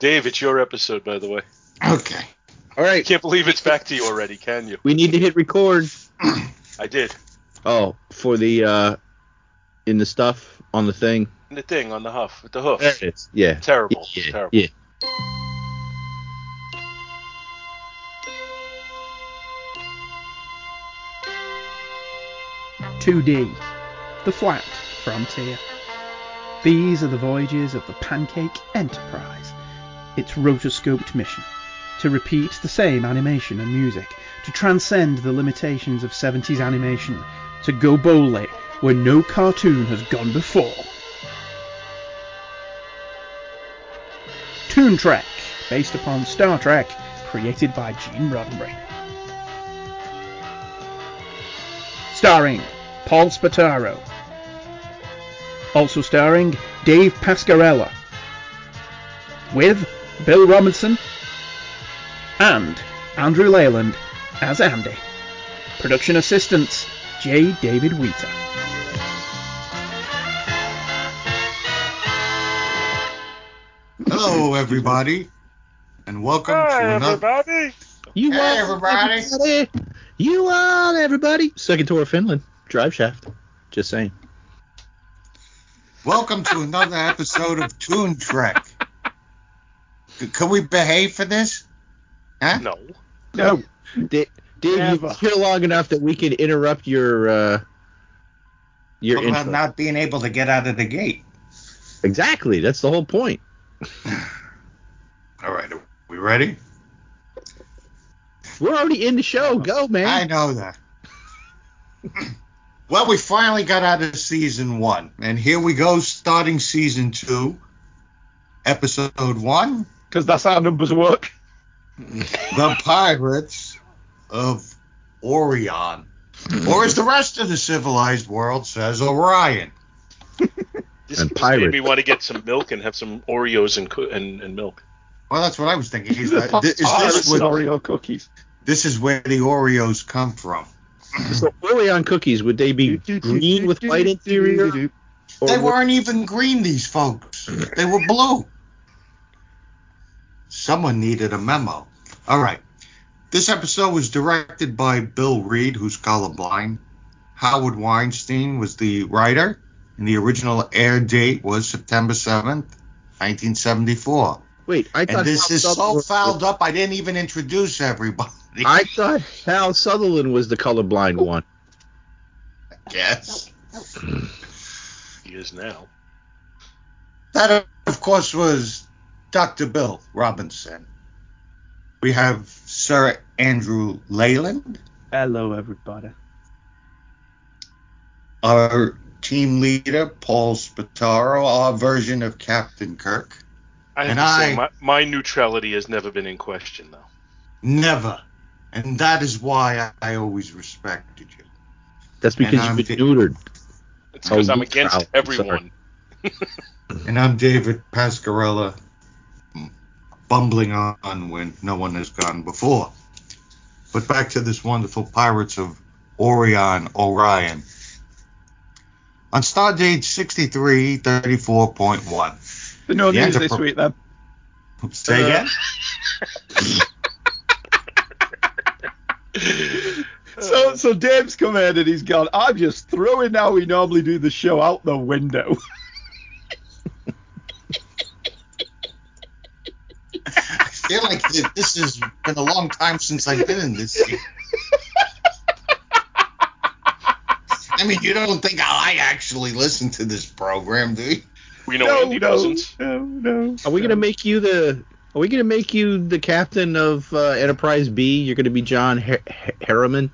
Dave, it's your episode, by the way. Okay. All right. Can't believe it's back to you already, can you? We need to hit record. I did. Oh, for the uh in the stuff on the thing. And the thing on the huff, with the hoof. There it is. Yeah. Terrible. Yeah. Terrible. Yeah. Two D, the flat frontier. These are the voyages of the Pancake Enterprise. Its rotoscoped mission to repeat the same animation and music, to transcend the limitations of 70s animation, to go boldly where no cartoon has gone before. Toon Trek, based upon Star Trek, created by Gene Roddenberry. Starring Paul Spataro. Also starring Dave Pascarella. With Bill Robinson and Andrew Leyland as Andy. Production assistants J. David Wheater. Hello, everybody, and welcome to another. everybody. You Hey, want everybody. everybody. You want everybody. Second tour of Finland. Drive shaft. Just saying. Welcome to another episode of Toon Trek. C- Can we behave for this? Huh? No. No. Dave, Dave Never. you're here long enough that we can interrupt your uh your What about intro. not being able to get out of the gate? Exactly. That's the whole point. All right, are we ready? We're already in the show. Go, man. I know that. well, we finally got out of season one, and here we go, starting season two, episode one. Because that's how numbers work. The Pirates of Orion. Or as the rest of the civilized world says, Orion. This, And this pirate. made me want to get some milk and have some Oreos and co- and, and milk. Well, that's what I was thinking. Is, that, is this, with where, Oreo cookies. this is where the Oreos come from. So Orion cookies, would they be green with white interior? Or They weren't even green, these folks. They were blue. Someone needed a memo. All right. This episode was directed by Bill Reed, who's colorblind. Howard Weinstein was the writer, and the original air date was September 7th, 1974. Wait, I thought And this Hal is so Sutherland- fouled up, I didn't even introduce everybody. I thought Hal Sutherland was the colorblind one. I guess. Hmm. He is now. That, of course, was Dr. Bill Robinson. We have Sir Andrew Leyland, Hello, everybody. our team leader, Paul Spataro, our version of Captain Kirk. I have And to say, I- my, my neutrality has never been in question, though. Never. And that is why I, I always respected you. That's because And you've been I'm neutered. It's because Oh, I'm neutral. against everyone. And I'm David Pascarella, bumbling on when no one has gone before. But back to this wonderful Pirates of Orion, Orion. On Stardate 6334.1. No Yeah, news the this week then. Say again? So, so Dave's come in and he's gone. I'm just throwing how we normally do the show out the window. feel like this has been a long time since I've been in this seat. I mean, you don't think I actually listen to this program, do you? We know no, Andy no, doesn't. no, no. Are we gonna make you the? Are we gonna make you the captain of uh, Enterprise B? You're gonna be John Har- Har- Harriman.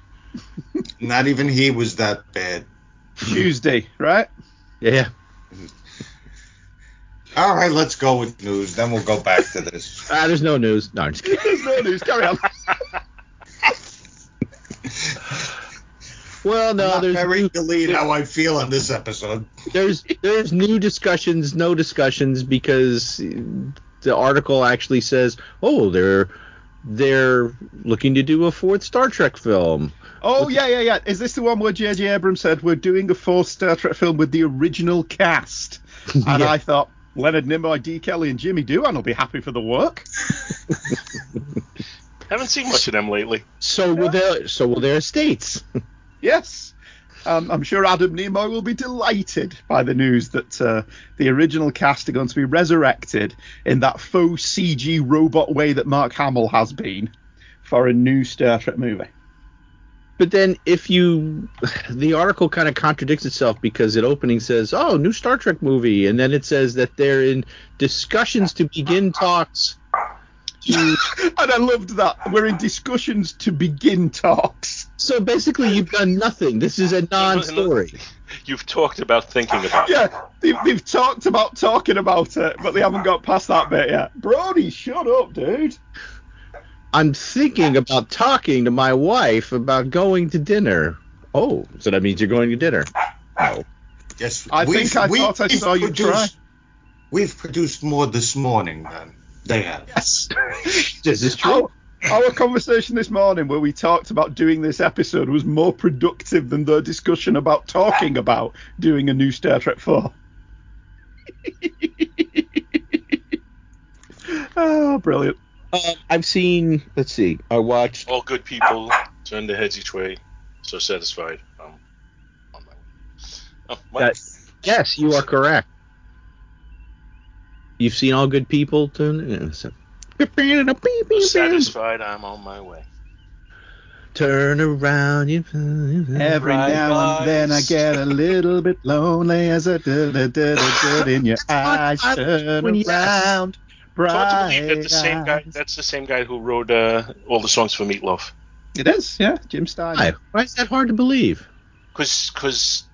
Not even he was that bad. Tuesday, right? Yeah. All right, let's go with news. Then we'll go back to this. Ah, there's no news. No, I'm just kidding. There's no news. Carry on. Well, no, Not there's very new, delete how I feel on this episode. there's there's new discussions, no discussions because the article actually says, oh, they're they're looking to do a fourth Star Trek film. Oh yeah, yeah, yeah. Is this the one where J.J. Abrams said we're doing a fourth Star Trek film with the original cast? And Yeah. I thought, Leonard Nimoy, D. Kelley, and Jimmy Doohan will be happy for the work. Haven't seen much of them lately. So will their so will their estates. Yes. Um, I'm sure Adam Nimoy will be delighted by the news that uh, the original cast are going to be resurrected in that faux CG robot way that Mark Hamill has been for a new Star Trek movie. But then if you the article kind of contradicts itself because it opening says, "Oh, new Star Trek movie," and then it says that they're in discussions to begin talks to and I loved that. We're in discussions to begin talks. So basically you've done nothing. This is a non-story. You've talked about thinking about it. Yeah, they've, they've talked about talking about it, but they haven't got past that bit yet. Brody, shut up, dude. I'm thinking about talking to my wife about going to dinner. Oh, so that means you're going to dinner. No. Yes, I we've- think I we've- thought I saw you produced- try. We've produced more this morning than they have. Yes. This is true. Our, our conversation this morning, where we talked about doing this episode, was more productive than the discussion about talking ah. about doing a new Star Trek 4. oh, brilliant. Um, I've seen. Let's see. I watched. All good people turn their heads each way, so satisfied. Um, on my way. Oh, what? That, yes, you are correct. You've seen all good people. Turn. yeah, so- satisfied, I'm on my way. Turn around. You. Every Bright now and then I get a little bit lonely as da da in your eyes turn when you- around. It's hard to believe that the same guy that's the same guy who wrote uh, all the songs for Meatloaf. It is, yeah, Jim Stein. Why? Why is that hard to believe? Because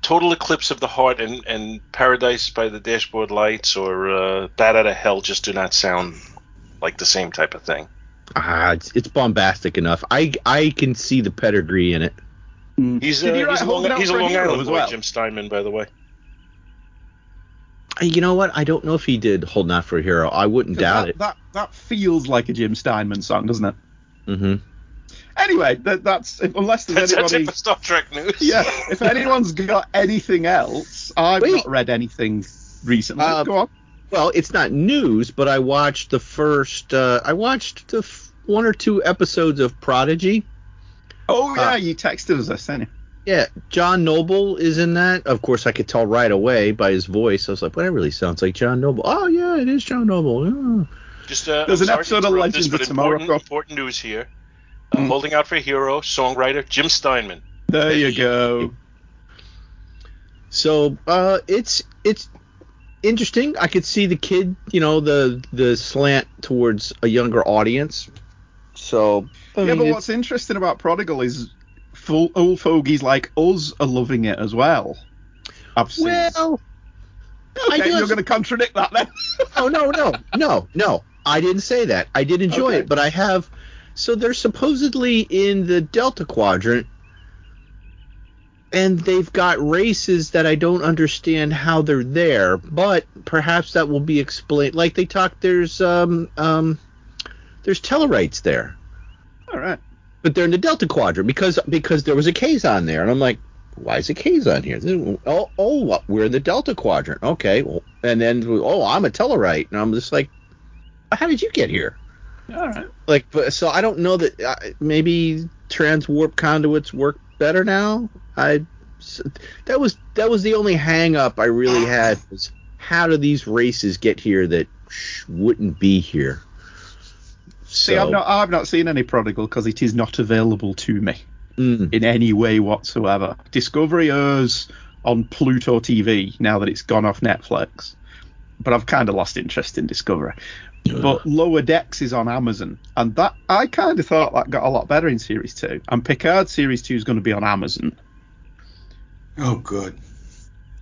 Total Eclipse of the Heart and, and Paradise by the Dashboard Lights or uh, Bat Out of Hell just do not sound like the same type of thing. Ah, it's, it's bombastic enough. I I can see the pedigree in it. He's, Did uh, he write he's, a Long, he's a Long Hero Island as boy, well? Jim Steinman, by the way. You know what? I don't know if he did "Holding Out for a Hero." I wouldn't doubt that, it. That that feels like a Jim Steinman song, doesn't it? Mm-hmm. Anyway, that, that's if, unless there's That's, that's anybody. it for Star Trek news. yeah, if anyone's got anything else, I've Wait. not read anything recently. Uh, Go on. Well, it's not news, but I watched the first. Uh, I watched the f- one or two episodes of Prodigy. Oh yeah, uh, you texted us this, didn't you? Yeah, John Noble is in that. Of course, I could tell right away by his voice. I was like, "Well, that really sounds like John Noble." Oh yeah, it is John Noble. Yeah. Just, uh, There's I'm an episode of interrupt Legends this, but of Tomorrow, important, important news here. Uh, Mm. Holding Out for a Hero, songwriter Jim Steinman. There you go. So uh, it's it's interesting. I could see the kid, you know, the the slant towards a younger audience. So I yeah, mean, but what's interesting about Prodigal is full old fogies like us are loving it as well. I've seen. well, okay, do- you're going to contradict that then. oh no no no no i didn't say that i did enjoy Okay. it but i have so they're supposedly in the delta quadrant and they've got races that i don't understand how they're there but perhaps that will be explained like they talk there's um um there's tellarites there All right. But they're in the delta quadrant because because there was a Kazon there. And i'm like why is a Kazon here? Oh oh we're in the delta quadrant. Okay. Well, and then oh i'm a tellarite and i'm just like how did you get here? All right. like but so i don't know that uh, maybe transwarp conduits work better now? I that was that was the only hang up i really had was how do these races get here that sh- wouldn't be here See, I've not I've not seen any Prodigal because it is not available to me Mm. in any way whatsoever. Discovery airs on Pluto TV now that it's gone off Netflix, but I've kind of lost interest in Discovery. But Lower Decks is on Amazon, and that I kind of thought that got a lot better in Series Two. And Picard Series Two is going to be on Amazon. Oh, good.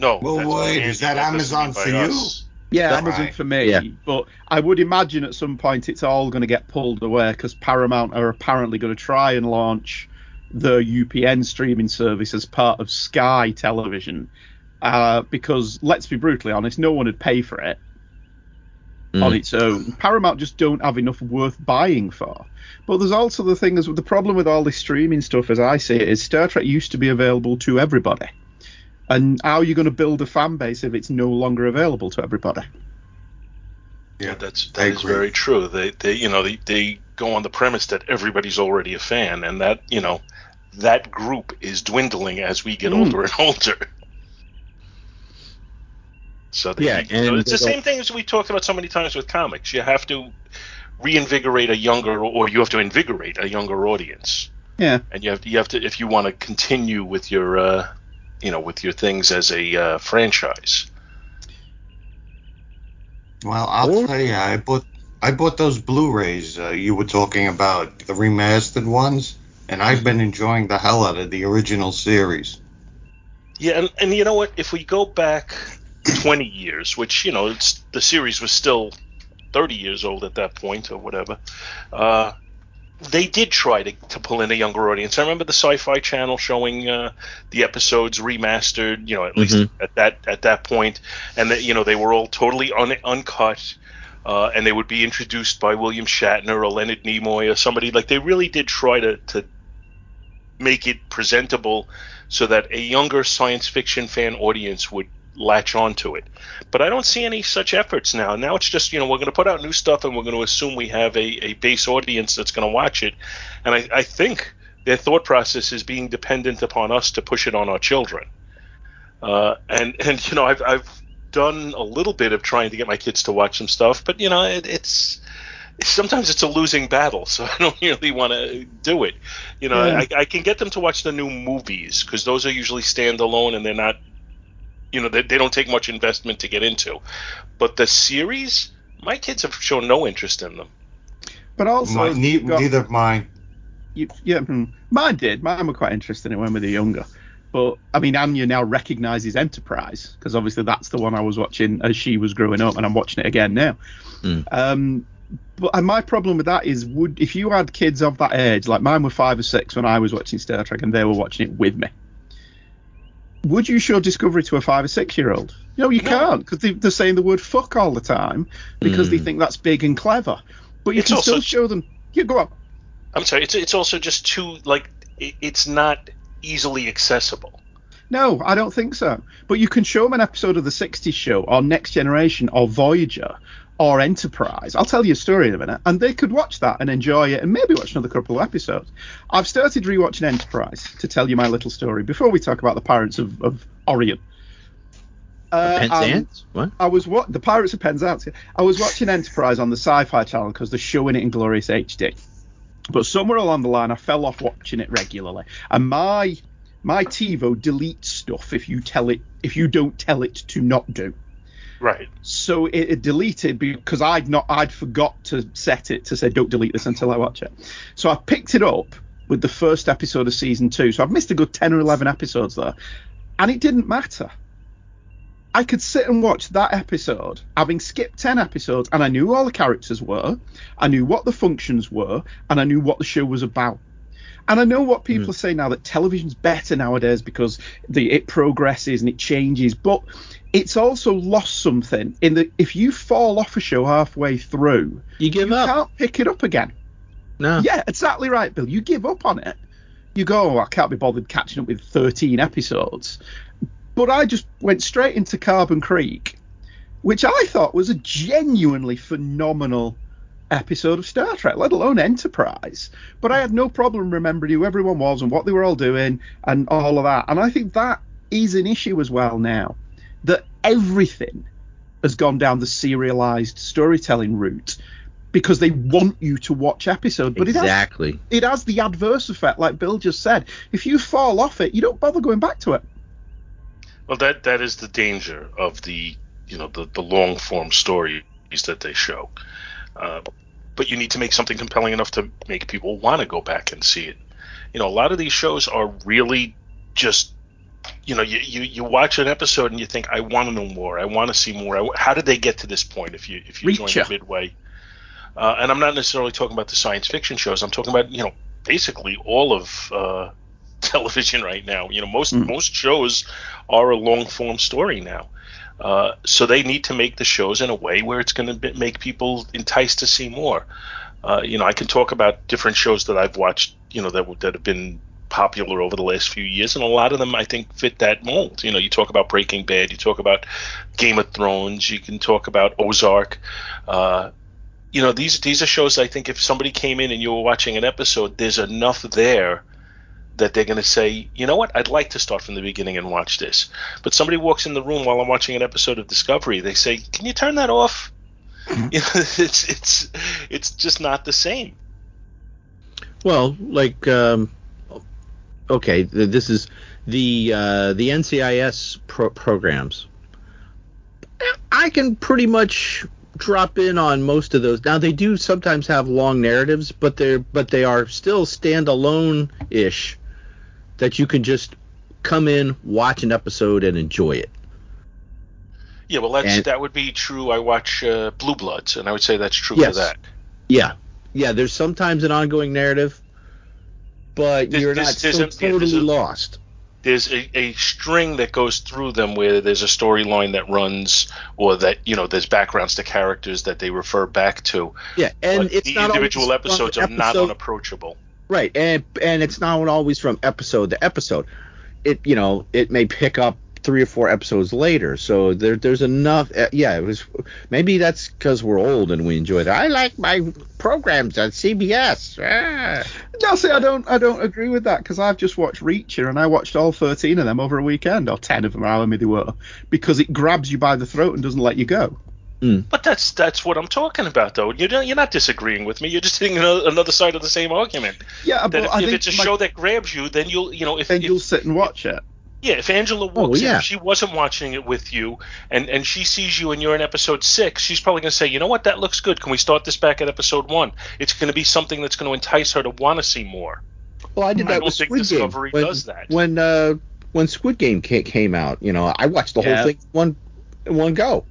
No. Well, that's wait, is that Amazon mean by for you? us. Yeah, Amazon for me. Yeah. But I would imagine at some point it's all going to get pulled away because Paramount are apparently going to try and launch the UPN streaming service as part of Sky Television. Uh, because let's be brutally honest, no one would pay for it Mm. on its own. Paramount just don't have enough worth buying for. But there's also the thing is the problem with all this streaming stuff, as I see it, is Star Trek used to be available to everybody. And how are you going to build a fan base if it's no longer available to everybody? Yeah, That's that is very true. They they you know they, they go on the premise that everybody's already a fan, and that you know that group is dwindling as we get Mm. older and older. So they, Yeah, you know, it's the same thing as we talked about so many times with comics. You have to reinvigorate a younger, or you have to invigorate a younger audience, Yeah. and you have to, you have to if you want to continue with your uh, you know with your things as a uh, franchise. Well, I'll tell you, I bought I bought those Blu-rays uh, you were talking about, the remastered ones, and I've been enjoying the hell out of the original series. Yeah, and, and you know what? If we go back 20 years, which, you know, it's the series was still 30 years old at that point or whatever, uh, they did try to, to pull in a younger audience. I remember the Sci-Fi Channel showing uh, the episodes remastered, you know, at least Mhm. at that at that point, and that you know they were all totally un, uncut. Uh, and they would be introduced by William Shatner or Leonard Nimoy or somebody like they really did try to, to make it presentable so that a younger science fiction fan audience would latch onto it. But I don't see any such efforts now. Now it's just, you know, we're going to put out new stuff and we're going to assume we have a, a base audience that's going to watch it. And I, I think their thought process is being dependent upon us to push it on our children. Uh, and, and, you know, I've, I've done a little bit of trying to get my kids to watch some stuff, but, you know, it, it's, sometimes it's a losing battle, so I don't really want to do it. You know, Yeah. I, I can get them to watch the new movies because those are usually standalone and they're not, you know, they, they don't take much investment to get into. But the series, my kids have shown no interest in them. But also, My, ne- got- neither of mine. you, yeah, hmm. mine did. Mine were quite interested in it when we were younger. But I mean, Anya now recognises Enterprise because obviously that's the one I was watching as she was growing up, and I'm watching it again now. Mm. Um, but and my problem with that is, would if you had kids of that age, like mine were five or six when I was watching Star Trek, and they were watching it with me, would you show Discovery to a five or six year old? No, you No. can't because they, they're saying the word fuck all the time because they Mm. think that's big and clever. But you It's can also- still show them. You go on. I'm sorry, it's, it's also just too, like, it, it's not easily accessible. No, I don't think so. But you can show them an episode of the 60s show or Next Generation or Voyager or Enterprise. I'll tell you a story in a minute. And they could watch that and enjoy it and maybe watch another couple of episodes. I've started rewatching Enterprise to tell you my little story before we talk about the Pirates of, of Orion. Uh, Penzance? What? I was what the Pirates of Penzance. I was watching Enterprise on the Sci-Fi Channel because they're showing it in glorious HD. But somewhere along the line, I fell off watching it regularly, and my my TiVo deletes stuff if you tell it if you don't tell it to not do. Right. So it, it deleted because I'd not I'd forgot to set it to say don't delete this until I watch it. So I picked it up with the first episode of season two. So I've missed a good ten or eleven episodes there, and it didn't matter. I could sit and watch that episode, having skipped 10 episodes, and I knew all the characters were, I knew what the functions were, and I knew what the show was about. And I know what people Hmm. are saying now that television's better nowadays because the it progresses and it changes, but it's also lost something in that if you fall off a show halfway through, You give you up? can't pick it up again. No. Yeah, exactly right, Bill. You give up on it. You go, oh, I can't be bothered catching up with 13 episodes. But I just went straight into Carbon Creek, which I thought was a genuinely phenomenal episode of Star Trek, let alone Enterprise. But I had no problem remembering who everyone was and what they were all doing and all of that. And I think that is an issue as well now, that everything has gone down the serialized storytelling route because they want you to watch episodes. But it has exactly. it has the adverse effect, like Bill just said. If you fall off it, you don't bother going back to it. Well, that that is the danger of the you know the the long form stories that they show. Uh, but you need to make something compelling enough to make people want to go back and see it. You know, a lot of these shows are really just you know you, you, you watch an episode and you think I want to know more. I want to see more. I, how did they get to this point? If you if you join midway, uh, and I'm not necessarily talking about the science fiction shows. I'm talking about you know basically all of uh, television right now. You know, most Mm. most shows are a long form story now. Uh, so they need to make the shows in a way where it's going to make people enticed to see more. Uh, you know, I can talk about different shows that I've watched. You know, that that have been popular over the last few years, and a lot of them I think fit that mold. You know, you talk about Breaking Bad, you talk about Game of Thrones, you can talk about Ozark. Uh, you know, these these are shows I think if somebody came in and you were watching an episode, there's enough there that they're going to say, you know what, I'd like to start from the beginning and watch this. But somebody walks in the room while I'm watching an episode of Discovery, they say, can you turn that off? Mm-hmm. You know, it's it's it's just not the same. Well, like, um, okay, this is the uh, the NCIS pro- programs. I can pretty much drop in on most of those. Now they do sometimes have long narratives, but they're but they are still standalone ish that you can just come in, watch an episode, and enjoy it. Yeah, well, that's And- that would be true. I watch uh, Blue Bloods, and I would say that's true Yes. for that. Yeah, yeah. There's sometimes an ongoing narrative, but This- you're not there's so a- yeah, totally a- lost. There's a, a string that goes through them where there's a storyline that runs, or that you know there's backgrounds to characters that they refer back to. Yeah, and the not individual episodes are not unapproachable. Right, and and it's not always from episode to episode. It you know it may pick up three or four episodes later. So there there's enough. Uh, yeah, it was maybe that's because we're old and we enjoy that. I like my programs on CBS. Ah. No, see, I don't, I don't agree with that because I've just watched Reacher and I watched all 13 of them over a weekend, or 10 of them, however many they were, because it grabs you by the throat and doesn't let you go. But that's that's what I'm talking about, though. You're not, you're not disagreeing with me. You're just hitting another, another side of the same argument. Yeah, That if, I if think it's a show that grabs you, then you'll you know if, then if you'll sit and watch it. yeah if Angela walks in, yeah. if she wasn't watching it with you, and and she sees you and you're in episode six, she's probably going to say, you know what, that looks good. Can we start this back at episode one? It's going to be something that's going to entice her to want to see more. Well, I did I that don't with Squid Game. Discovery when, does that. When uh, when Squid Game came out, you know, I watched the Yeah. whole thing one one go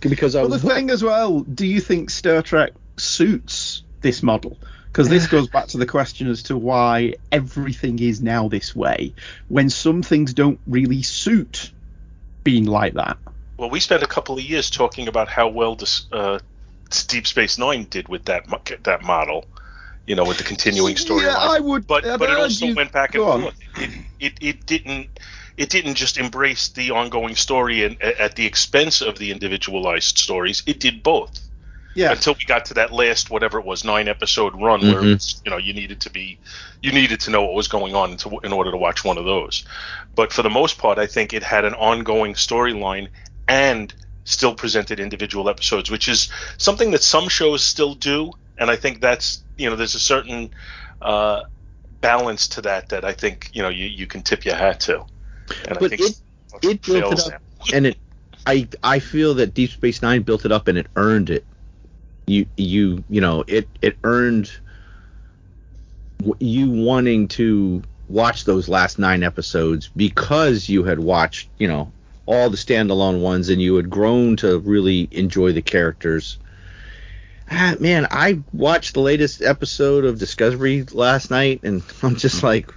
because I But the thing as well, do you think Star Trek suits this model? Because this goes back to the question as to why everything is now this way, when some things don't really suit being like that. Well, we spent a couple of years talking about how well this, uh, Deep Space Nine did with that that model, you know, with the continuing storyline. Yeah, I would. but I'd but it also argue- went back and forth. It, it it didn't it didn't just embrace the ongoing story and at the expense of the individualized stories. It did both Yeah, until we got to that last whatever it was nine episode run where Mhm. it's, you know you needed to be you needed to know what was going on to, in order to watch one of those. But for the most part, I think it had an ongoing storyline and still presented individual episodes, which is something that some shows still do. And I think that's you know there's a certain uh, balance to that that I think you know you, you can tip your hat to. And I But think it- it built it up. and it I I feel that Deep Space Nine built it up and it earned it. You you you know it it earned you wanting to watch those last nine episodes because you had watched you know all the standalone ones and you had grown to really enjoy the characters. Ah, man, I watched the latest episode of Discovery last night and I'm just like,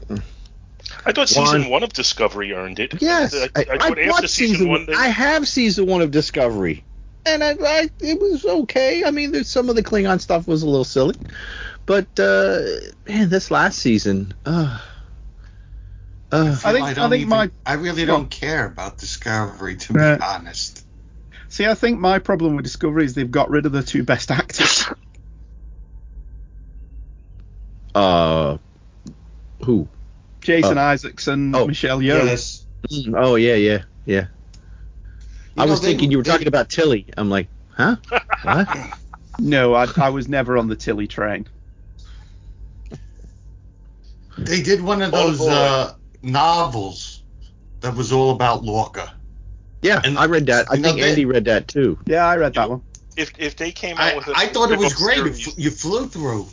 I thought season One- one of Discovery earned it. Yes, I, I, I I, watched season, season one, they, I have season one of Discovery, and I, I it was okay. I mean, there's some of the Klingon stuff was a little silly, but uh, man, this last season, uh, uh, I think- I don't think even- my- I really don't care about Discovery, to Right. be honest. See, I think my problem with Discovery is they've got rid of the two best actors. uh, who? Jason Oh. Isaacs and Oh, Michelle Yeoh. Yes. Mm, Oh yeah, yeah, yeah. I know, was they- thinking you were they- talking about Tilly. I'm like, huh? What? No, I, I was never on the Tilly train. They did one of Oh, those boy. uh, novels that was all about Lorca. Yeah, And- I read that. I think they- Andy read that too. Yeah, I read that one. if if they came out I, with a I thought it was great. Series- you flew through.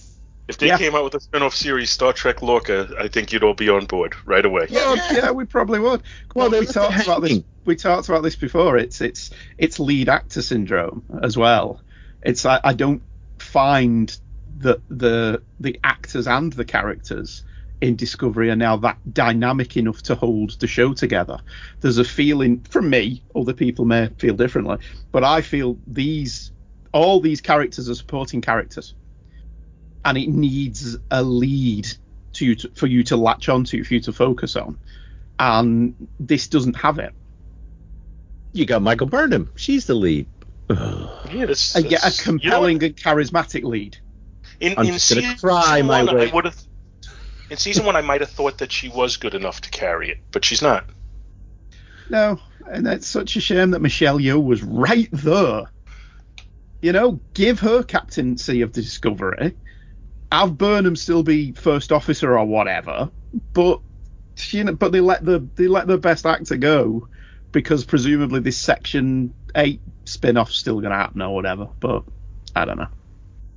If they Yeah. came out with a spin-off series, Star Trek Lorca, I think you'd all be on board right away. Well, Yeah. yeah, we probably would. Well, Well, we talked it about this. We talked about this before. It's it's it's lead actor syndrome as well. It's I, I don't find that the the actors and the characters in Discovery are now that dynamic enough to hold the show together. There's a feeling from me. Other people may feel differently, but I feel these all these characters are supporting characters, and it needs a lead to you to, for you to latch onto, for you to focus on, and this doesn't have it. You got Michael Burnham. She's the lead. Yeah, this, I get a this- you know compelling and charismatic lead. In, I'm in just gonna cry my one, way- I would have. In season one, I might have thought that she was good enough to carry it, but she's not. No, and that's such a shame that Michelle Yeoh was right there. You know, give her captaincy of the Discovery. Have Burnham still be first officer or whatever, but you know, but they let the they let the best actor go because presumably this Section Eight spin-off's still going to happen or whatever. But I don't know.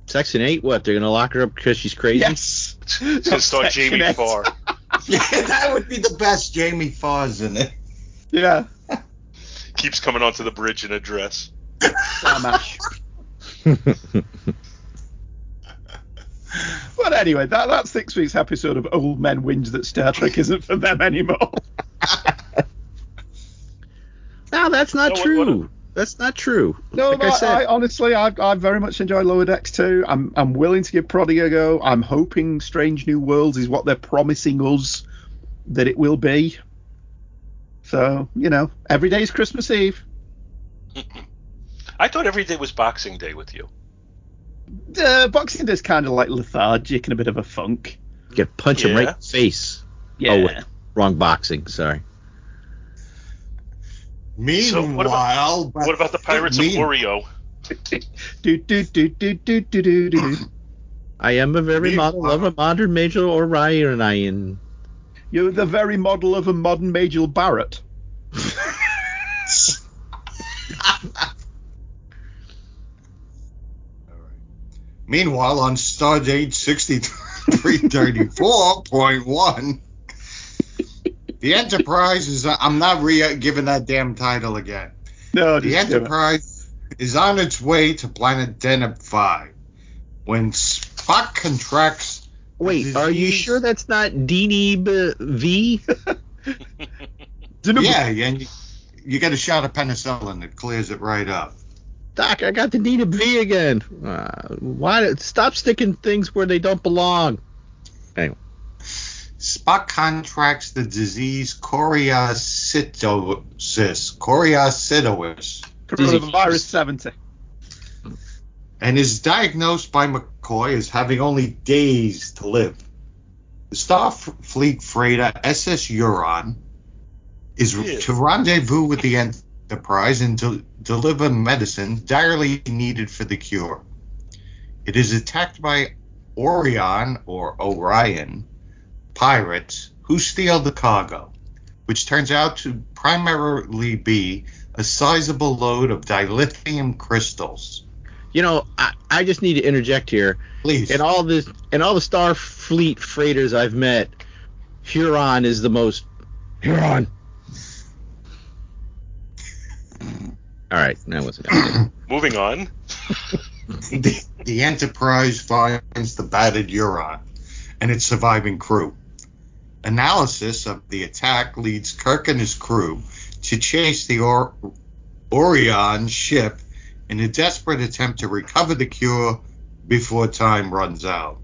Section eight. What? They're gonna lock her up because she's crazy. Yes, It's gonna star Section Jamie eight. Farr. Yeah, that would be the best Jamie Farr's in it. Yeah, Keeps coming onto the bridge in a dress. Sam But anyway, that, that's next week's episode of Old Men Whinge that Star Trek isn't for them anymore. No, that's not No, what- true. what- that's not true. No, like but I I, honestly, I, I very much enjoy Lower Decks too. I'm I'm willing to give Prodigy a go. I'm hoping Strange New Worlds is what they're promising us that it will be. So you know, every day is Christmas Eve. I thought every day was Boxing Day with you. Uh, Boxing Day is kind of like lethargic and a bit of a funk. get punch him right in the face. Yeah. Oh, wait. Wrong boxing. Sorry. Meanwhile, so what, about, what about the Pirates mean- of Oreo? I am a very Meanwhile. model of a modern Major Orion. You're the very model of a modern Major Barrett. Meanwhile, on Stardate 6334.1 the Enterprise is. I'm not re giving that damn title again. No, The. Enterprise is on its way to planet Deneb 5 when Spock contracts. Wait, are you sure that's not Deanie B- V? Yeah, and you, you get a shot of penicillin that clears it right up. Doc, I got the Deanie V again. Uh, why? Stop sticking things where they don't belong. Spock contracts the disease choriocytosis, choriocytosis, Coronavirus 70. and is diagnosed by McCoy as having only days to live. The Starfleet freighter SS Huron is Yeah. to rendezvous with the Enterprise and to deliver medicine direly needed for the cure. It is attacked by Orion or Orion pirates who steal the cargo, which turns out to primarily be a sizable load of dilithium crystals. You know, I, I just need to interject here. Please. In all this, in all the Starfleet freighters I've met, Huron is the most Huron. All right, that wasn't. Moving on. the, the Enterprise finds the battered Huron and its surviving crew. Analysis of the attack leads Kirk and his crew to chase the or- Orion ship in a desperate attempt to recover the cure before time runs out.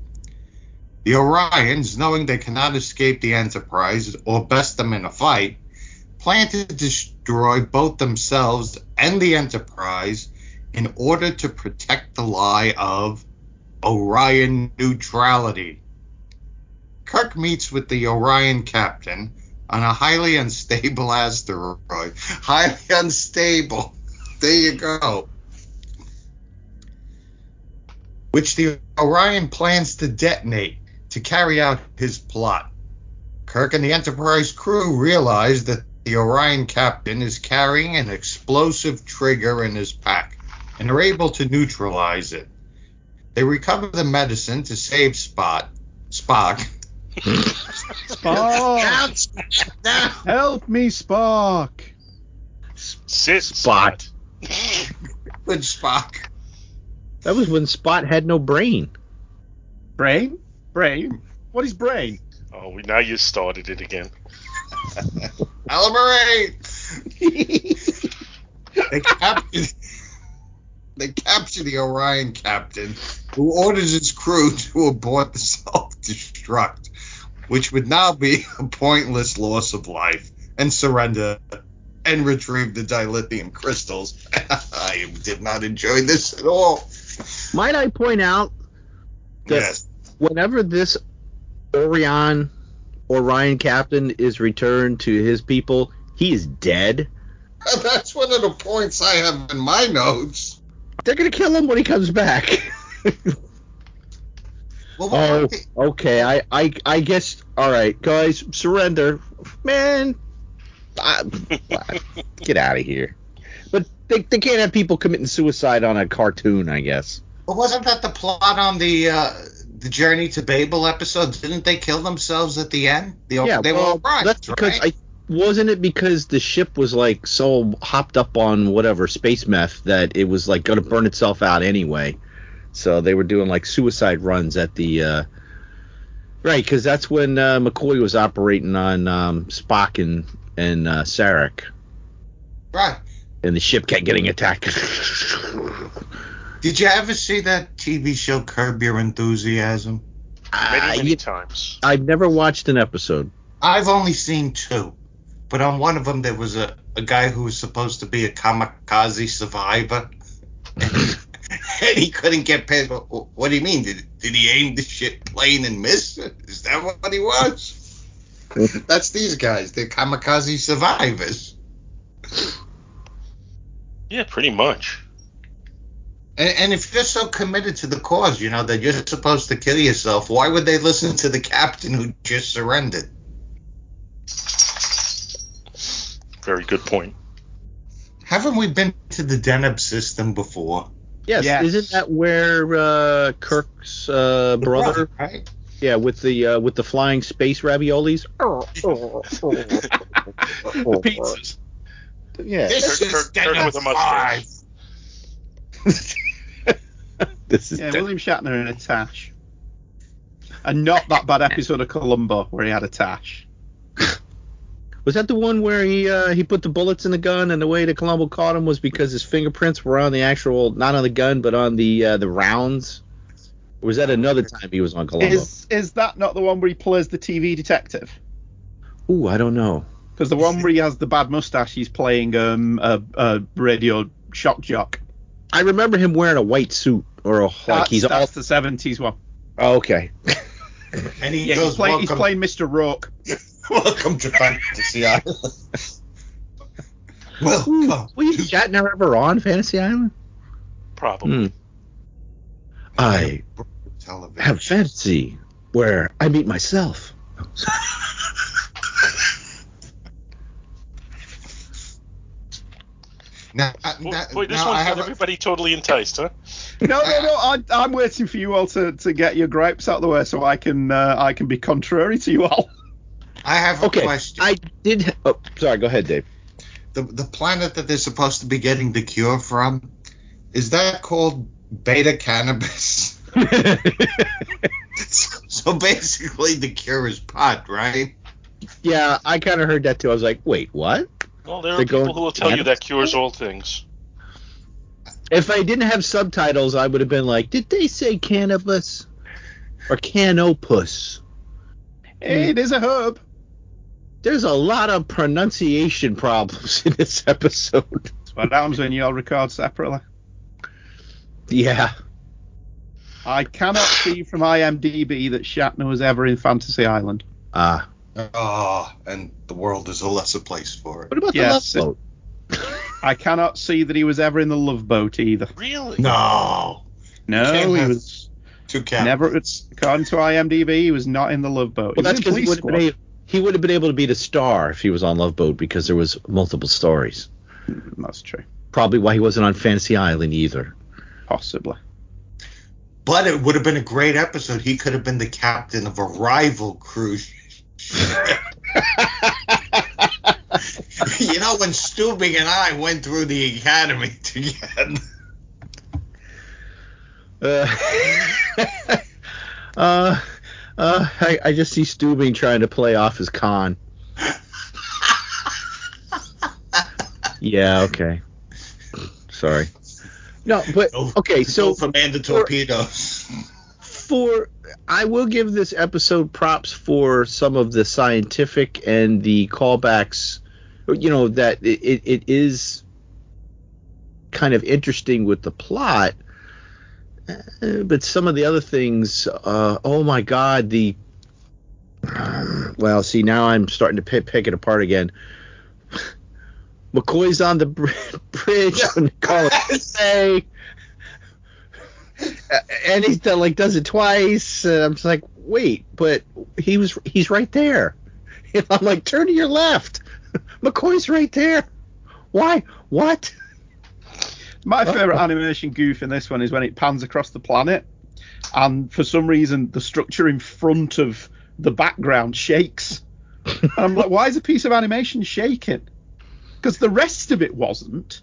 The Orions, knowing they cannot escape the Enterprise or best them in a fight, plan to destroy both themselves and the Enterprise in order to protect the lie of Orion neutrality. Kirk meets with the Orion captain on a highly unstable asteroid. Highly unstable. There you go. Which the Orion plans to detonate to carry out his plot. Kirk and the Enterprise crew realize that the Orion captain is carrying an explosive trigger in his pack and are able to neutralize it. They recover the medicine to save Spot, Spock. Spock! Now, Help me, Spock! Sit Spot. good Spock. That was when Spot had no brain. Brain? Brain? What is brain? Oh, we- now you started it again. Elaborate. they capture. They capture the Orion captain, who orders his crew to abort the self-destruct, which would now be a pointless loss of life, and surrender and retrieve the dilithium crystals. I did not enjoy this at all. Might I point out that Yes. whenever this Orion Orion captain is returned to his people, he is dead. That's one of the points I have in my notes. They're gonna kill him when he comes back. Well, oh, okay. I, I, I guess. All right, guys, surrender, man. I, get out of here. But they, they can't have people committing suicide on a cartoon, I guess. Well, wasn't that the plot on the uh, the Journey to Babel episode? Didn't they kill themselves at the end? The, yeah, they well, were right, that's because right? I wasn't it because the ship was like so hopped up on whatever space meth that it was like going to burn itself out anyway. So they were doing like suicide runs at the uh, right because that's when uh, McCoy was operating on um, Spock and and uh, Sarek, right. and the ship kept getting attacked. Did you ever see that TV show Curb Your Enthusiasm? Many, Uh, many you- times. I've never watched an episode. I've only seen two, but on one of them there was a, a guy who was supposed to be a kamikaze survivor, and he couldn't get past. What, what do you mean? Did did he aim the shit plane and miss? Is that what he was? That's these guys. They're kamikaze survivors. Yeah, pretty much. And, and if you're so committed to the cause, you know that you're supposed to kill yourself, why would they listen to the captain who just surrendered? Very good point. Haven't we been to the Deneb system before? Yes, Yes. isn't that where uh, Kirk's uh, The brother? right? Yeah, with the uh, with the flying space raviolis. The pizzas. Yeah, This Kirk- is Kirk- Kirk with a mustache. this is Yeah, dead. William Shatner in a tash. And not that bad episode of Columbo where he had a tash. Was that the one where he uh, he put the bullets in the gun and the way that Columbo caught him was because his fingerprints were on the actual not on the gun but on the uh, the rounds? Or was that another time he was on Columbo? Is is that not the one where he plays the TV detective? Ooh, I don't know. Because the one where he has the bad mustache, he's playing um, a, a radio shock jock. I remember him wearing a white suit or a, like That's, he's all. that's the 70s one. Oh, okay. And he Yeah, goes, he's, play, he's playing Mr. Rourke. welcome to Fantasy Island. Ooh, welcome William to Shatner ever on Fantasy Island? Probably. Hmm. I television. have fantasy where I meet myself. Now, Boy, now- boy, this now I one's have got a- everybody totally enticed, huh? No, no, no. I, I'm waiting for you all to, to get your gripes out of the way so I can uh, I can be contrary to you all. I have a Okay, question. I did. Oh, sorry. Go ahead, Dave. the the planet that they're supposed to be getting the cure from is that called beta cannabis? so basically, the cure is pot, right? yeah, I kind of heard that too. I was like, wait, what? Well, there are They're people who will tell you that cures all things. If I didn't have subtitles, I would have been like, did they say cannabis or canopus? Hey, there's a herb. There's a lot of pronunciation problems in this episode. That's what happens when you all record separately. Yeah. I cannot see from IMDb that Shatner was ever in Fantasy Island. Ah. Oh, and the world is a lesser place for it. what about Yes, the love boat? I cannot see that he was ever in the Love Boat either. Really? No, No, Can't he was two cannabis. never. It's, according to IMDb, he was not in the Love Boat. Well, he that's was because in he Police would have been Squad. able, he would have been able to be the star if he was on Love Boat because there was multiple stories. That's true. Probably why he wasn't on Fantasy Island either. Possibly. But it would have been a great episode. He could have been the captain of a rival cruise. ship. you know, when Stubing and I went through the academy together. Uh, uh, uh, I, I just see Stubing trying to play off his con. Yeah, okay. Sorry. No, but okay, so for man the torpedoes. for I will give this episode props for some of the scientific and the callbacks. You know that it, it is kind of interesting with the plot, but some of the other things. Uh, oh my God, the well, see now I'm starting to pick, pick it apart again. McCoy's on the br- bridge call it say and he's done like does it twice. And I'm just like, wait, but he was he's right there. And I'm like, turn to your left. McCoy's right there. Why? What? My oh. favorite animation goof in this one is when it pans across the planet, and for some reason the structure in front of the background shakes. And I'm like, why is a piece of animation shaking? Because the rest of it wasn't.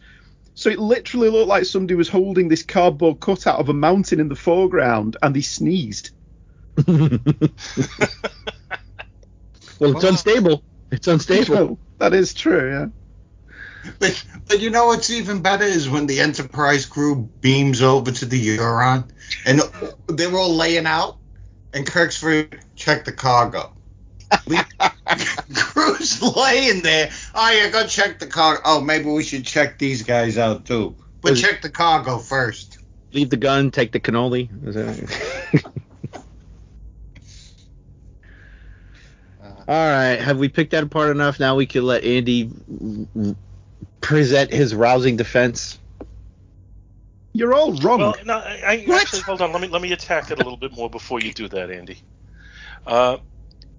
So it literally looked like somebody was holding this cardboard cutout of a mountain in the foreground, and he sneezed. Well, it's unstable. It's unstable. Oh, that is true, yeah. But, but you know what's even better is when the Enterprise crew beams over to the Huron and they're all laying out, and Kirk's for check the cargo. Crew's laying there. Oh, yeah, go check the cargo. Oh, maybe we should check these guys out too. But check the cargo first. Leave the gun, take the cannoli. All right, have we picked that apart enough? Now we can let Andy present his rousing defense. You're all wrong. Well, no, I, I What? actually hold on. Let me let me attack it a little bit more before you do that, Andy. Uh,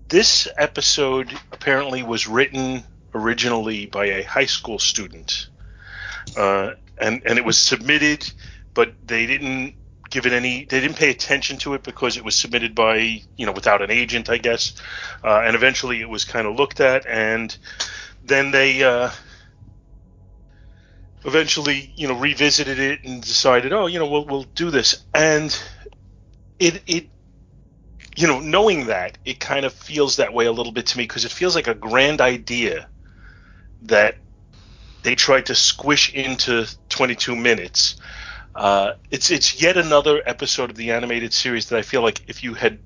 this episode apparently was written originally by a high school student, uh, and and it was submitted, but they didn't give it any. They didn't pay attention to it because it was submitted by you know without an agent, I guess, uh, and eventually it was kind of looked at, and then they. Uh, eventually, you know, revisited it and decided, oh, you know, we'll we'll do this. And it it you know, knowing that, it kind of feels that way a little bit to me because it feels like a grand idea that they tried to squish into 22 minutes. Uh, it's it's yet another episode of the animated series that I feel like if you had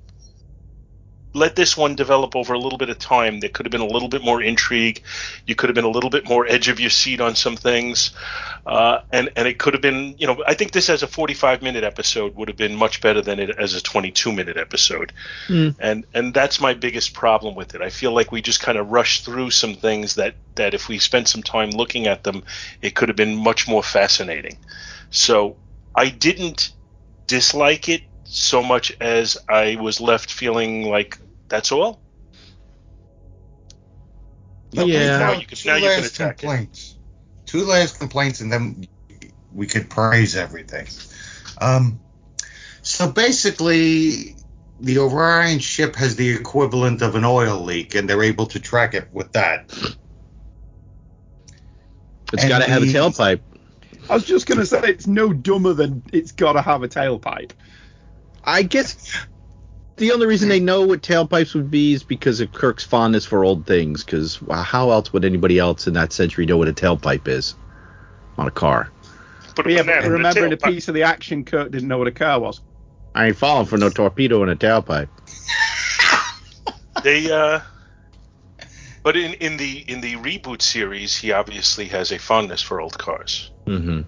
let this one develop over a little bit of time, there could have been a little bit more intrigue. You could have been a little bit more edge of your seat on some things, uh, and and it could have been, you know, I think this as a 45 minute episode would have been much better than it as a 22 minute episode, Hmm. and and that's my biggest problem with it. I feel like we just kind of rushed through some things that that if we spent some time looking at them, it could have been much more fascinating. So I didn't dislike it so much as I was left feeling like that's all. But Yeah. Now you can- two now you can last attack it. complaints. Two last complaints, and then we could praise everything. Um, so basically, the Orion ship has the equivalent of an oil leak, and they're able to track it with that. It's got to have a the- tailpipe. I was just gonna say it's no dumber than it's got to have a tailpipe. I guess the only reason they know what tailpipes would be is because of Kirk's fondness for old things. Because how else would anybody else in that century know what a tailpipe is on a car? But But yeah, but in the remember in a piece of the action, Kirk didn't know what a car was. I ain't falling for no torpedo in a tailpipe. they uh but in in the in the reboot series he obviously has a fondness for old cars Mm-hmm.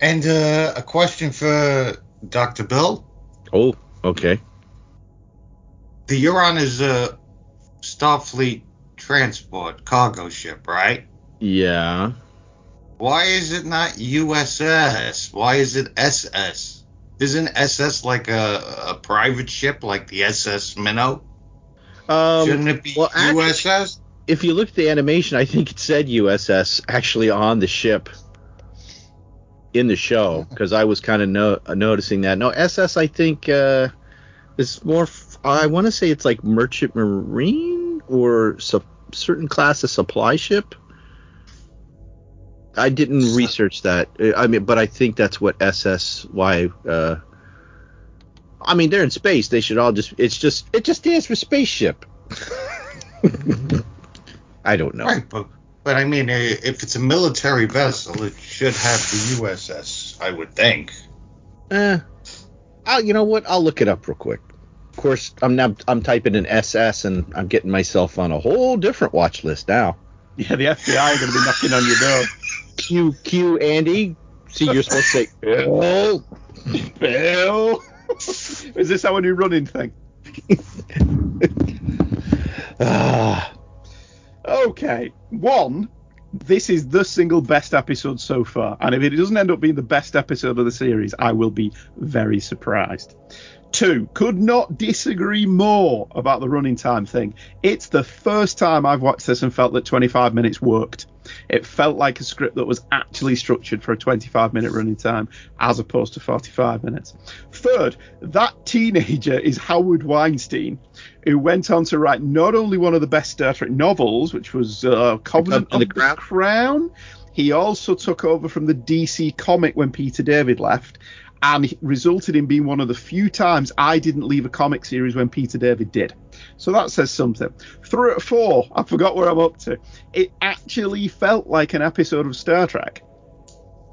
And uh, a question for Dr. Bill. Oh, okay. The Huron is a Starfleet transport cargo ship, right? Yeah. Why is it not USS? Why is it SS? Isn't SS like a, a private ship like the SS Minnow? Um, Shouldn't it be well, actually- USS? if you look at the animation, I think it said USS actually on the ship in the show because I was kind of no- noticing that. No, SS I think uh, is more. F- I want to say it's like merchant marine or su- certain class of supply ship. I didn't research that. Uh, I mean, but I think that's what SSY. Uh, I mean, they're in space. They should all just. It's just. It just stands for spaceship. I don't know. Right, but but I mean, uh, if it's a military vessel, it should have the USS. I would think. Eh, I, Ah, you know what? I'll look it up real quick. Of course, I'm now I'm typing in SS and I'm getting myself on a whole different watch list now. Yeah, the FBI are going to be knocking on your door. Q Q Andy. See, you're supposed to say Bill. Bill. Is this our new running thing? Okay. One, this is the single best episode so far, and if it doesn't end up being the best episode of the series, I will be very surprised. Two, could not disagree more about the running time thing. It's the first time I've watched this and felt that 25 minutes worked. It felt like a script that was actually structured for a 25 minute running time as opposed to 45 minutes. Third, that teenager is Howard Weinstein, who went on to write not only one of the best Star Trek novels, which was uh, Covenant of the the Crown. Crown, he also took over from the DC comic when Peter David left, and it resulted in being one of the few times I didn't leave a comic series when Peter David did. So that says something. Three, four, I forgot where I'm up to. It actually felt like an episode of Star Trek.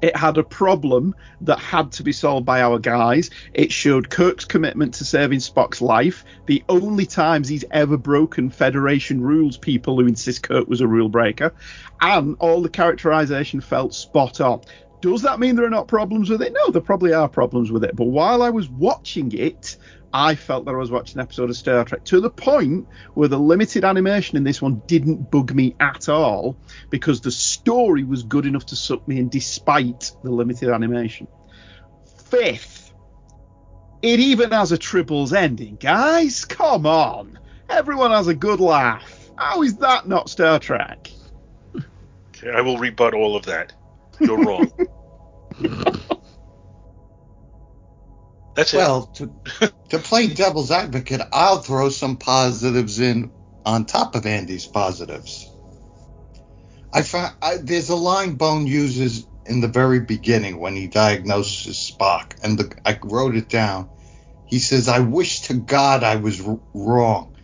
It had a problem that had to be solved by our guys. It showed Kirk's commitment to saving Spock's life. The only times he's ever broken Federation rules, people who insist Kirk was a rule breaker. And all the characterization felt spot on. Does that mean there are not problems with it? No, there probably are problems with it. But while I was watching it, I felt that I was watching an episode of Star Trek to the point where the limited animation in this one didn't bug me at all because the story was good enough to suck me in despite the limited animation. Fifth, it even has a triples ending, guys. Come on. Everyone has a good laugh. How is that not Star Trek? Okay, I will rebut all of that. You're wrong. That's it. Well, to, to play devil's advocate, I'll throw some positives in on top of Andy's positives. I found I, there's a line Bone uses in the very beginning when he diagnoses Spock, and the, I wrote it down. He says, "I wish to God I was r- wrong,"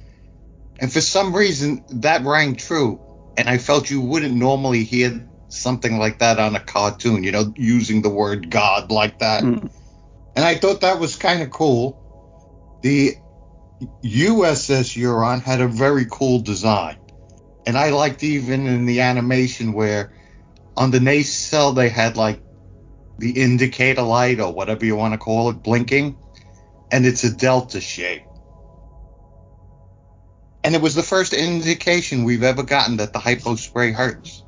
and for some reason that rang true, and I felt you wouldn't normally hear something like that on a cartoon. You know, using the word God like that Hmm. And I thought that was kind of cool. The USS Huron had a very cool design, and I liked even in the animation where on the nacelle they had like the indicator light or whatever you want to call it blinking, and it's a delta shape. And it was the first indication we've ever gotten that the hypo spray hurts.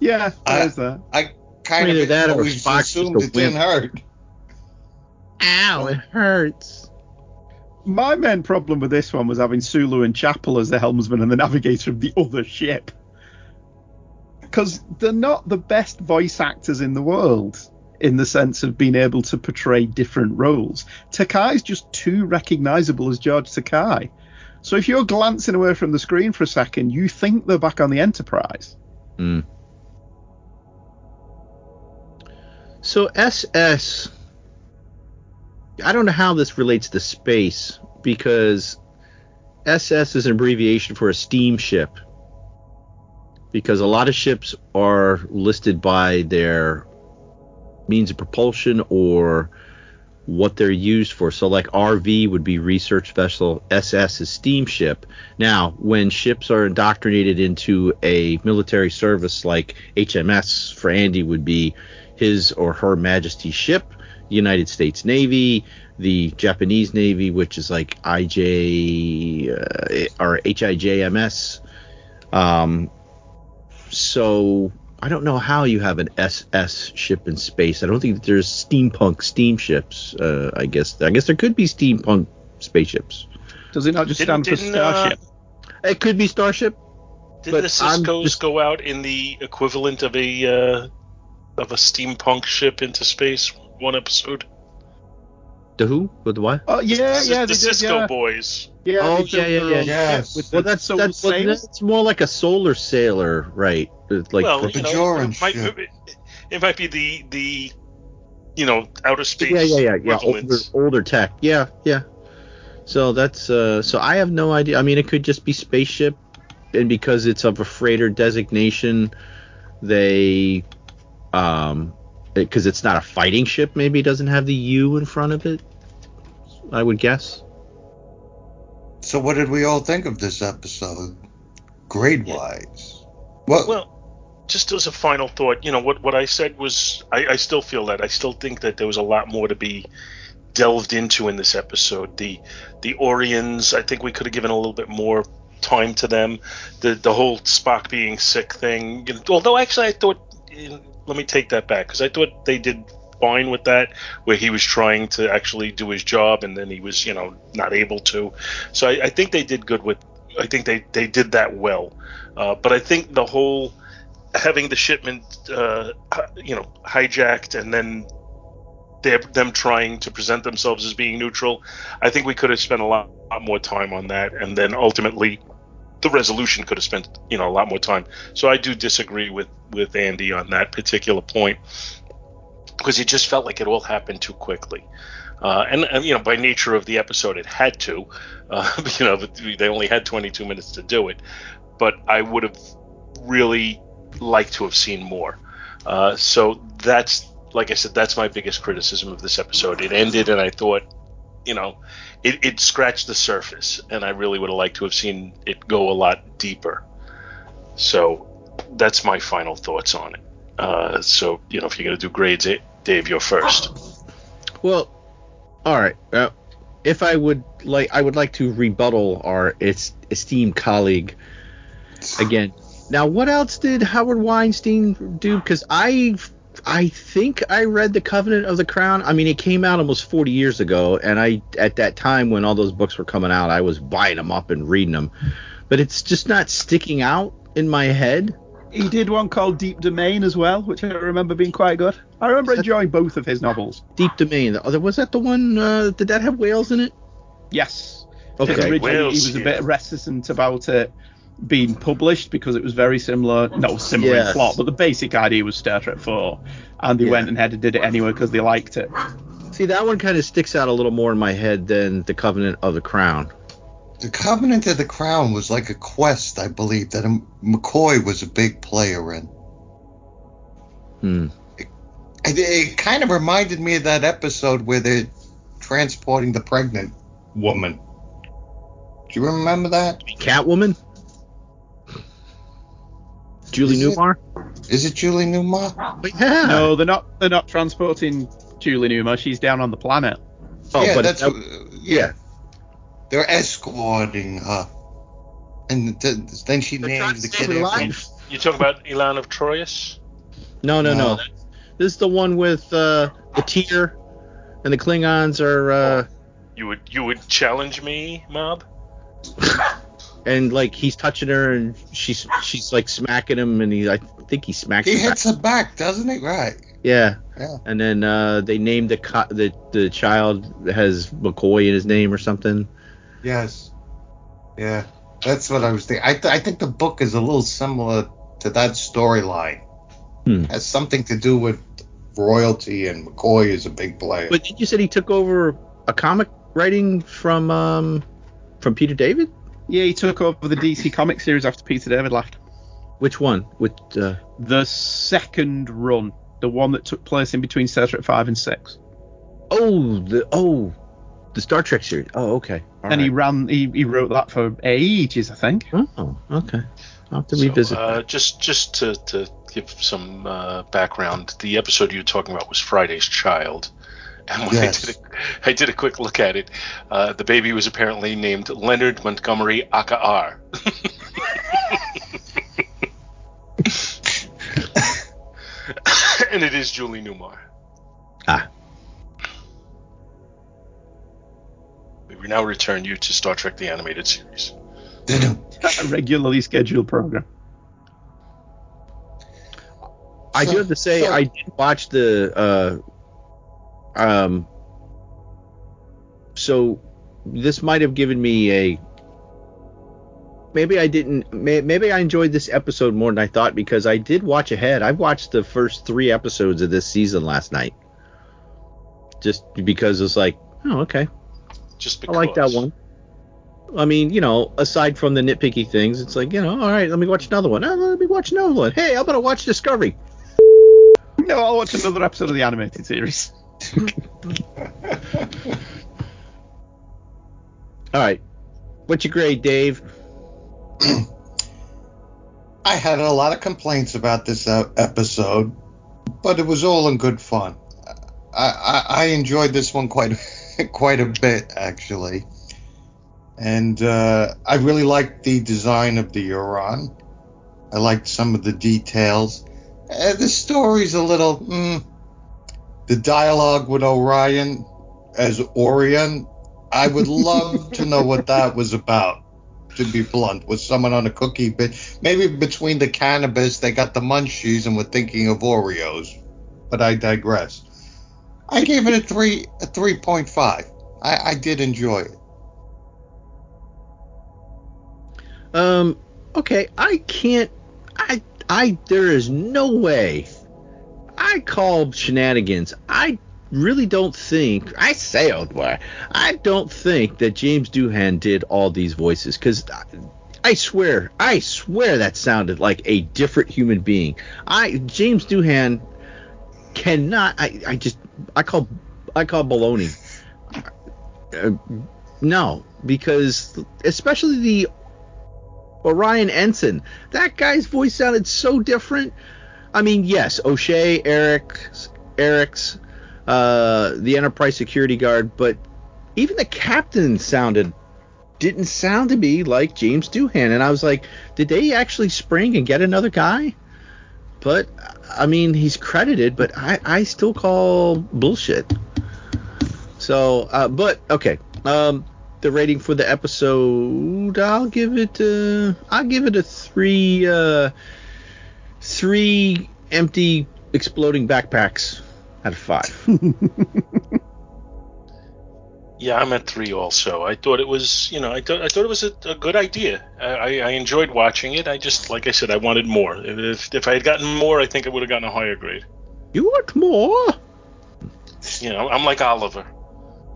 Yeah, I- there's that. I kind Either of that or always assumed a it didn't hurt. Ow, it hurts. My main problem with this one was having Sulu and Chapel as the helmsman and the navigator of the other ship. Because they're not the best voice actors in the world in the sense of being able to portray different roles. Takei's just too recognizable as George Takei. So if you're glancing away from the screen for a second, you think they're back on the Enterprise. Mm. So SS, I don't know how this relates to space because SS is an abbreviation for a steamship. Because a lot of ships are listed by their means of propulsion or what they're used for. So, like RV would be research vessel, SS is steamship. Now, when ships are indoctrinated into a military service, like HMS for Andy would be his or her Majesty's ship, United States Navy, the Japanese Navy, which is like IJ uh, or HIJMS. Um, so I don't know how you have an SS ship in space. I don't think that there's steampunk steamships. Uh, I guess I guess there could be steampunk spaceships. Does it not just Didn't- stand for didn't, uh, Starship? It could be Starship. Did but the I'm Sisko's just- go out in the equivalent of a uh, of a steampunk ship into space one episode? The who? With the what? Oh yeah, the, yeah, the they did, Sisko yeah. boys. Yeah, Oh, yeah, yeah, their yeah, own yeah. ship with Well, the that's solar that's well, that's more like a solar sailor, right? It's Like well, for- you know, it might, it, it might be the the you know outer space yeah, yeah, yeah, yeah. Older, older tech. Yeah, yeah. So that's uh, so I have no idea. I mean, it could just be spaceship, and because it's of a freighter designation, they um, because it's not a fighting ship. Maybe it doesn't have the U in front of it. I would guess. So, what did we all think of this episode, grade wise? Well, Well, just as a final thought, you know what what I said was I, I still feel that I still think that there was a lot more to be delved into in this episode. The the Orions, I think we could have given a little bit more time to them. The the whole Spock being sick thing. Although actually I thought let me take that back because I thought they did fine with that where he was trying to actually do his job and then he was you know not able to. So i, I think they did good with i think they they did that well. Uh, but i think the whole having the shipment uh, you know hijacked and then them trying to present themselves as being neutral i think we could have spent a lot, lot more time on that and then ultimately the resolution could have spent you know a lot more time so i do disagree with with andy on that particular point because it just felt like it all happened too quickly. Uh, and, and you know, by nature of the episode, it had to. Uh, you know, they only had 22 minutes to do it. But I would have really liked to have seen more. Uh, so that's, like I said, that's my biggest criticism of this episode. It ended, and I thought, you know, it, it scratched the surface, and I really would have liked to have seen it go a lot deeper. So that's my final thoughts on it. Uh, so you know, if you're gonna do grades, eh, Dave, you're first. Well, all right. Uh, if I would like, I would like to rebuttal our es- esteemed colleague again. Now, what else did Howard Weinstein do? Because I, I think I read the Covenant of the Crown. I mean, it came out almost 40 years ago, and I at that time when all those books were coming out, I was buying them up and reading them. But it's just not sticking out in my head. He did one called Deep Domain as well, which I remember being quite good. I remember enjoying both of his novels. Deep Domain. Oh, was that the one? Uh, did that have whales in it? Yes. Okay. Originally, Wales, he was a bit reticent about it being published because it was very similar, no, similar Yes. in plot, but the basic idea was Star Trek 4. And they Yeah. went ahead and did it anyway because they liked it. See, that one kind of sticks out a little more in my head than the Covenant of the Crown. the Covenant of the Crown was like a quest, I believe, that McCoy was a big player in. Hmm. It, it kind of reminded me of that episode where they're transporting the pregnant woman. Do you remember that? Catwoman. Julie Is? Newmar. Is it Julie Newmar? Yeah. No, they're not. They're not transporting Julie Newmar. She's down on the planet. Oh, yeah, but that's that- what- yeah. They're escorting her, and th- then she They're named the kid her after. life. You talk about Elaan of Troyius? no, no, no. No. This is the one with uh, the tear, and the Klingons are, uh, You would you would challenge me, Mob? and like he's touching her, and she's she's like smacking him, and he I think he smacks. He her hits her back, doesn't he? Right. Yeah. Yeah. And then uh, they named the co- the the child has McCoy in his name or something. Yes. Yeah. That's what I was thinking. I, th- I think the book is a little similar to that storyline. Hmm. Has something to do with royalty, and McCoy is a big player. But did you said he took over a comic writing from um from Peter David. Yeah, he took over the DC comic series after Peter David left. Which one? With uh, The second run, the one that took place in between Star Trek 5 and 6. oh the oh the Star Trek series. Oh okay. All and he ran, he, he wrote that for ages, I think. Oh okay. I'll have to So, revisit. uh, just just to, to give some uh, background, the episode you were talking about was Friday's Child. And when Yes. I, did a, I did a quick look at it. Uh, the baby was apparently named Leonard Montgomery Akaar. and it is Julie Newmar. Ah. We now return you to Star Trek the Animated Series. A regularly scheduled program. I do have to say so- I did watch the uh um so this might have given me a maybe I didn't may, maybe I enjoyed this episode more than I thought because I did watch ahead. I watched the first 3 episodes of this season last night. Just because it's like, oh okay. Just because. I like that one. I mean, you know, aside from the nitpicky things, it's like, you know, all right, let me watch another one. Oh, let me watch another one. Hey, I'm gonna watch Discovery. no, I'll watch another episode of the animated series. All right. What's your grade, Dave? I had a lot of complaints about this uh, episode, but it was all in good fun. I, I, I enjoyed this one quite quite a bit actually, and uh, I really liked the design of the Huron. I liked some of the details. Uh, the story's a little. Mm, the dialogue with Orion as Orion, I would love to know what that was about. To be blunt, was someone on a cookie bit? Maybe between the cannabis, they got the munchies and were thinking of Oreos. But I digress. I gave it a three, a three point five. I, I did enjoy it. Um. Okay. I can't. I. I. There is no way. I call shenanigans. I really don't think. I say oh boy. I don't think that James Doohan did all these voices because. I swear, I swear that sounded like a different human being. I James Doohan cannot. I, I just I call I call baloney. Uh, no, because especially the Orion Ensign, that guy's voice sounded so different. I mean, yes, O'Shea, Eric's, Eric's, uh, the Enterprise security guard, but even the captain sounded didn't sound to me like James Doohan, and I was like, did they actually spring and get another guy? But I mean, he's credited, but I, I still call bullshit. So, uh, but okay. Um, the rating for the episode, I'll give it. Uh, I'll give it a three. Uh, three empty exploding backpacks out of five. Yeah, I'm at three also. I thought it was, you know, I thought I thought it was a, a good idea. I, I enjoyed watching it. I just, like I said, I wanted more. If if I had gotten more, I think I would have gotten a higher grade. you want more? You know, I'm like Oliver.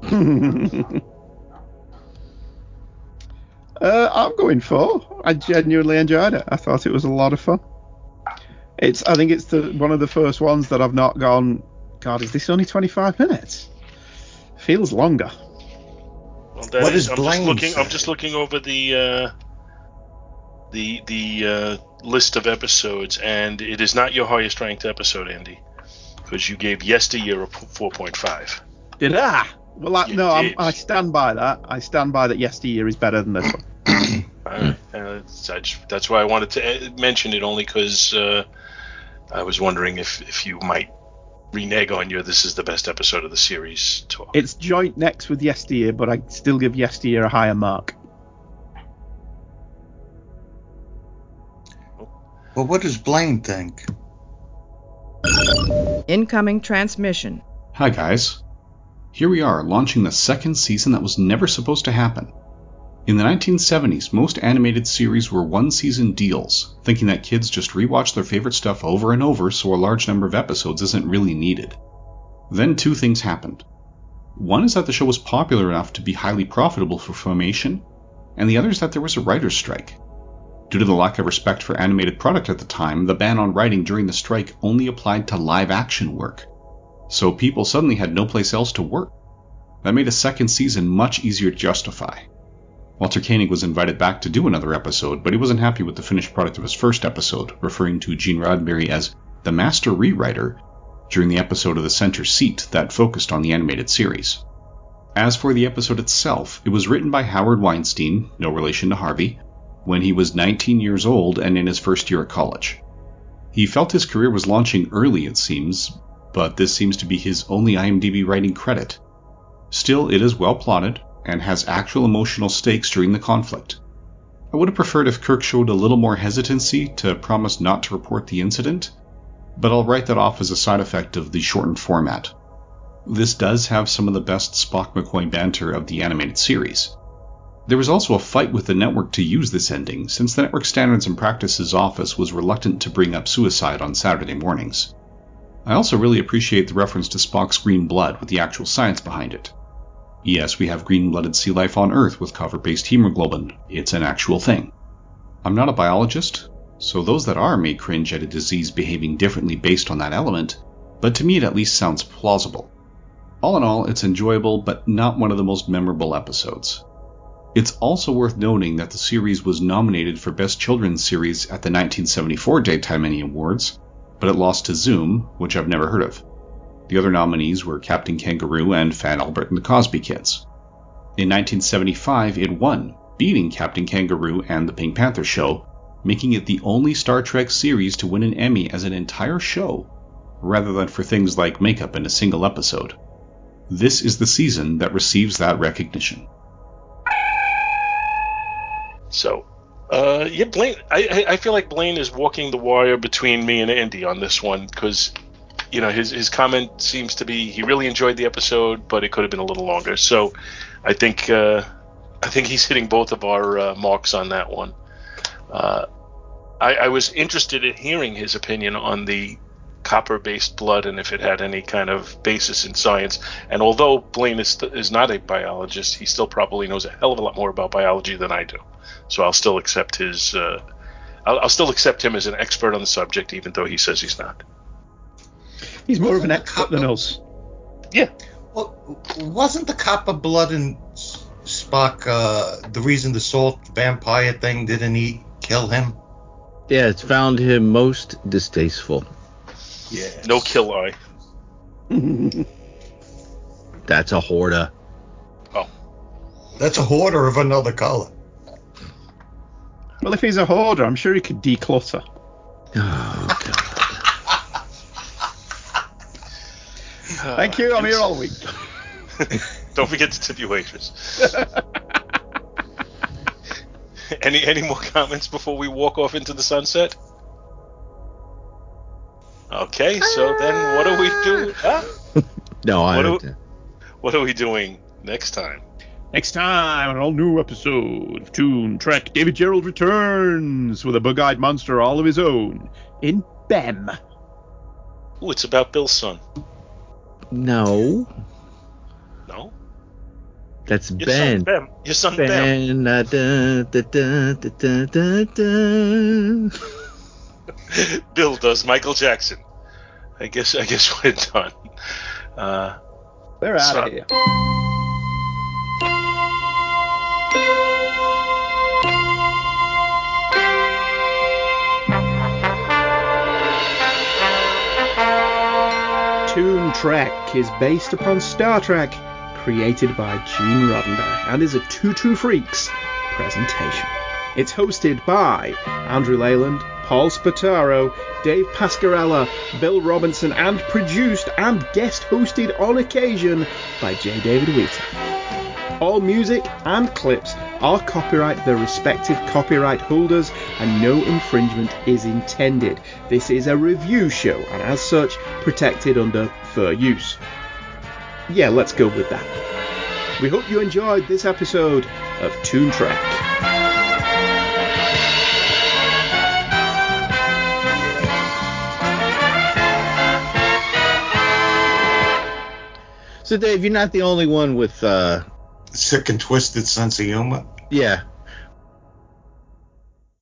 Uh, I'm going for. I genuinely enjoyed it. I thought it was a lot of fun. It's. I think it's the one of the first ones that I've not gone. God, is this only 25 minutes? Feels longer. Well, that What is- does I'm just looking. I'm just looking over the uh, the the uh, list of episodes, and it is not your highest ranked episode, Andy, because you gave Yesteryear a 4.5. Did I? Well, I, You no, I'm. I stand by that. I stand by that. Yesteryear is better than this one. Uh, uh, that's, that's why I wanted to uh, mention it only because uh, I was wondering if, if you might renege on your "this is the best episode of the series" talk. It's joint next with Yesteryear, but I still give Yesteryear a higher mark. But what does Blaine think? Incoming transmission. Hi, guys. Here we are, launching the second season that was never supposed to happen. In the 1970s, most animated series were one season deals, thinking that kids just rewatch their favorite stuff over and over so a large number of episodes isn't really needed. Then two things happened. One is that the show was popular enough to be highly profitable for Filmation, and the other is that there was a writer's strike. Due to the lack of respect for animated product at the time, the ban on writing during the strike only applied to live action work so people suddenly had no place else to work. That made a second season much easier to justify. Walter Koenig was invited back to do another episode, but he wasn't happy with the finished product of his first episode, referring to Gene Roddenberry as the master rewriter during the episode of The Center Seat that focused on the animated series. As for the episode itself, it was written by Howard Weinstein, no relation to Harvey, when he was 19 years old and in his first year at college. He felt his career was launching early, it seems, but this seems to be his only IMDb writing credit. Still, it is well plotted and has actual emotional stakes during the conflict. I would have preferred if Kirk showed a little more hesitancy to promise not to report the incident, but I'll write that off as a side effect of the shortened format. This does have some of the best Spock McCoy banter of the animated series. There was also a fight with the network to use this ending, since the Network Standards and Practices office was reluctant to bring up suicide on Saturday mornings. I also really appreciate the reference to Spock's green blood with the actual science behind it. Yes, we have green blooded sea life on Earth with copper based hemoglobin. It's an actual thing. I'm not a biologist, so those that are may cringe at a disease behaving differently based on that element, but to me it at least sounds plausible. All in all, it's enjoyable, but not one of the most memorable episodes. It's also worth noting that the series was nominated for Best Children's Series at the 1974 Daytime Emmy Awards, but it lost to Zoom, which I've never heard of. The other nominees were Captain Kangaroo and Fat Albert and the Cosby Kids. In 1975, it won, beating Captain Kangaroo and The Pink Panther Show, making it the only Star Trek series to win an Emmy as an entire show, rather than for things like makeup in a single episode. This is the season that receives that recognition. So, uh, yeah, Blaine. I, I feel like Blaine is walking the wire between me and Andy on this one because, you know, his his comment seems to be he really enjoyed the episode, but it could have been a little longer. So, I think uh, I think he's hitting both of our uh, marks on that one. Uh, I, I was interested in hearing his opinion on the copper-based blood and if it had any kind of basis in science. And although Blaine is, is not a biologist, he still probably knows a hell of a lot more about biology than I do. So I'll still accept his. Uh, I'll, I'll still accept him as an expert on the subject, even though he says he's not. He's more of an Wasn't expert than copper- us. Yeah, Well, wasn't the cup of blood in S- Spock uh, the reason the salt vampire thing didn't eat kill him? Yeah, it's found him most distasteful. Yeah. no kill eye. That's a horda. That's a hoarder of another color. Well, if he's a hoarder, I'm sure he could declutter. Oh, God. Thank you. I'm here all week. Don't forget to tip your waitress. any any more comments before we walk off into the sunset? Okay, so then what do we ah. do? Huh? No, I. What do- What are we doing next time? Next time, an all new episode of Toon Trek, David Gerrold returns with a bug eyed monster all of his own in Bem. Ooh, it's about Bill's son. No, No, that's your Ben. son Ben. Your son Ben. Ben. uh, da, da, da, da, da, da, da. Bill does Michael Jackson. I guess I guess we're done. Uh, We're out So- of here. Trek is based upon Star Trek, created by Gene Roddenberry, and is a Two True Freaks presentation. It's hosted by Andrew Leyland, Paul Spataro, Dave Pascarella, Bill Robinson, and produced and guest hosted on occasion by J. David Wheaton. All music and clips are copyright their respective copyright holders and no infringement is intended. This is a review show and as such protected under fair use. Yeah, let's go with that. We hope you enjoyed this episode of Toon Trek. So, Dave, you're not the only one with, uh, Sick and twisted sense of humor. yeah,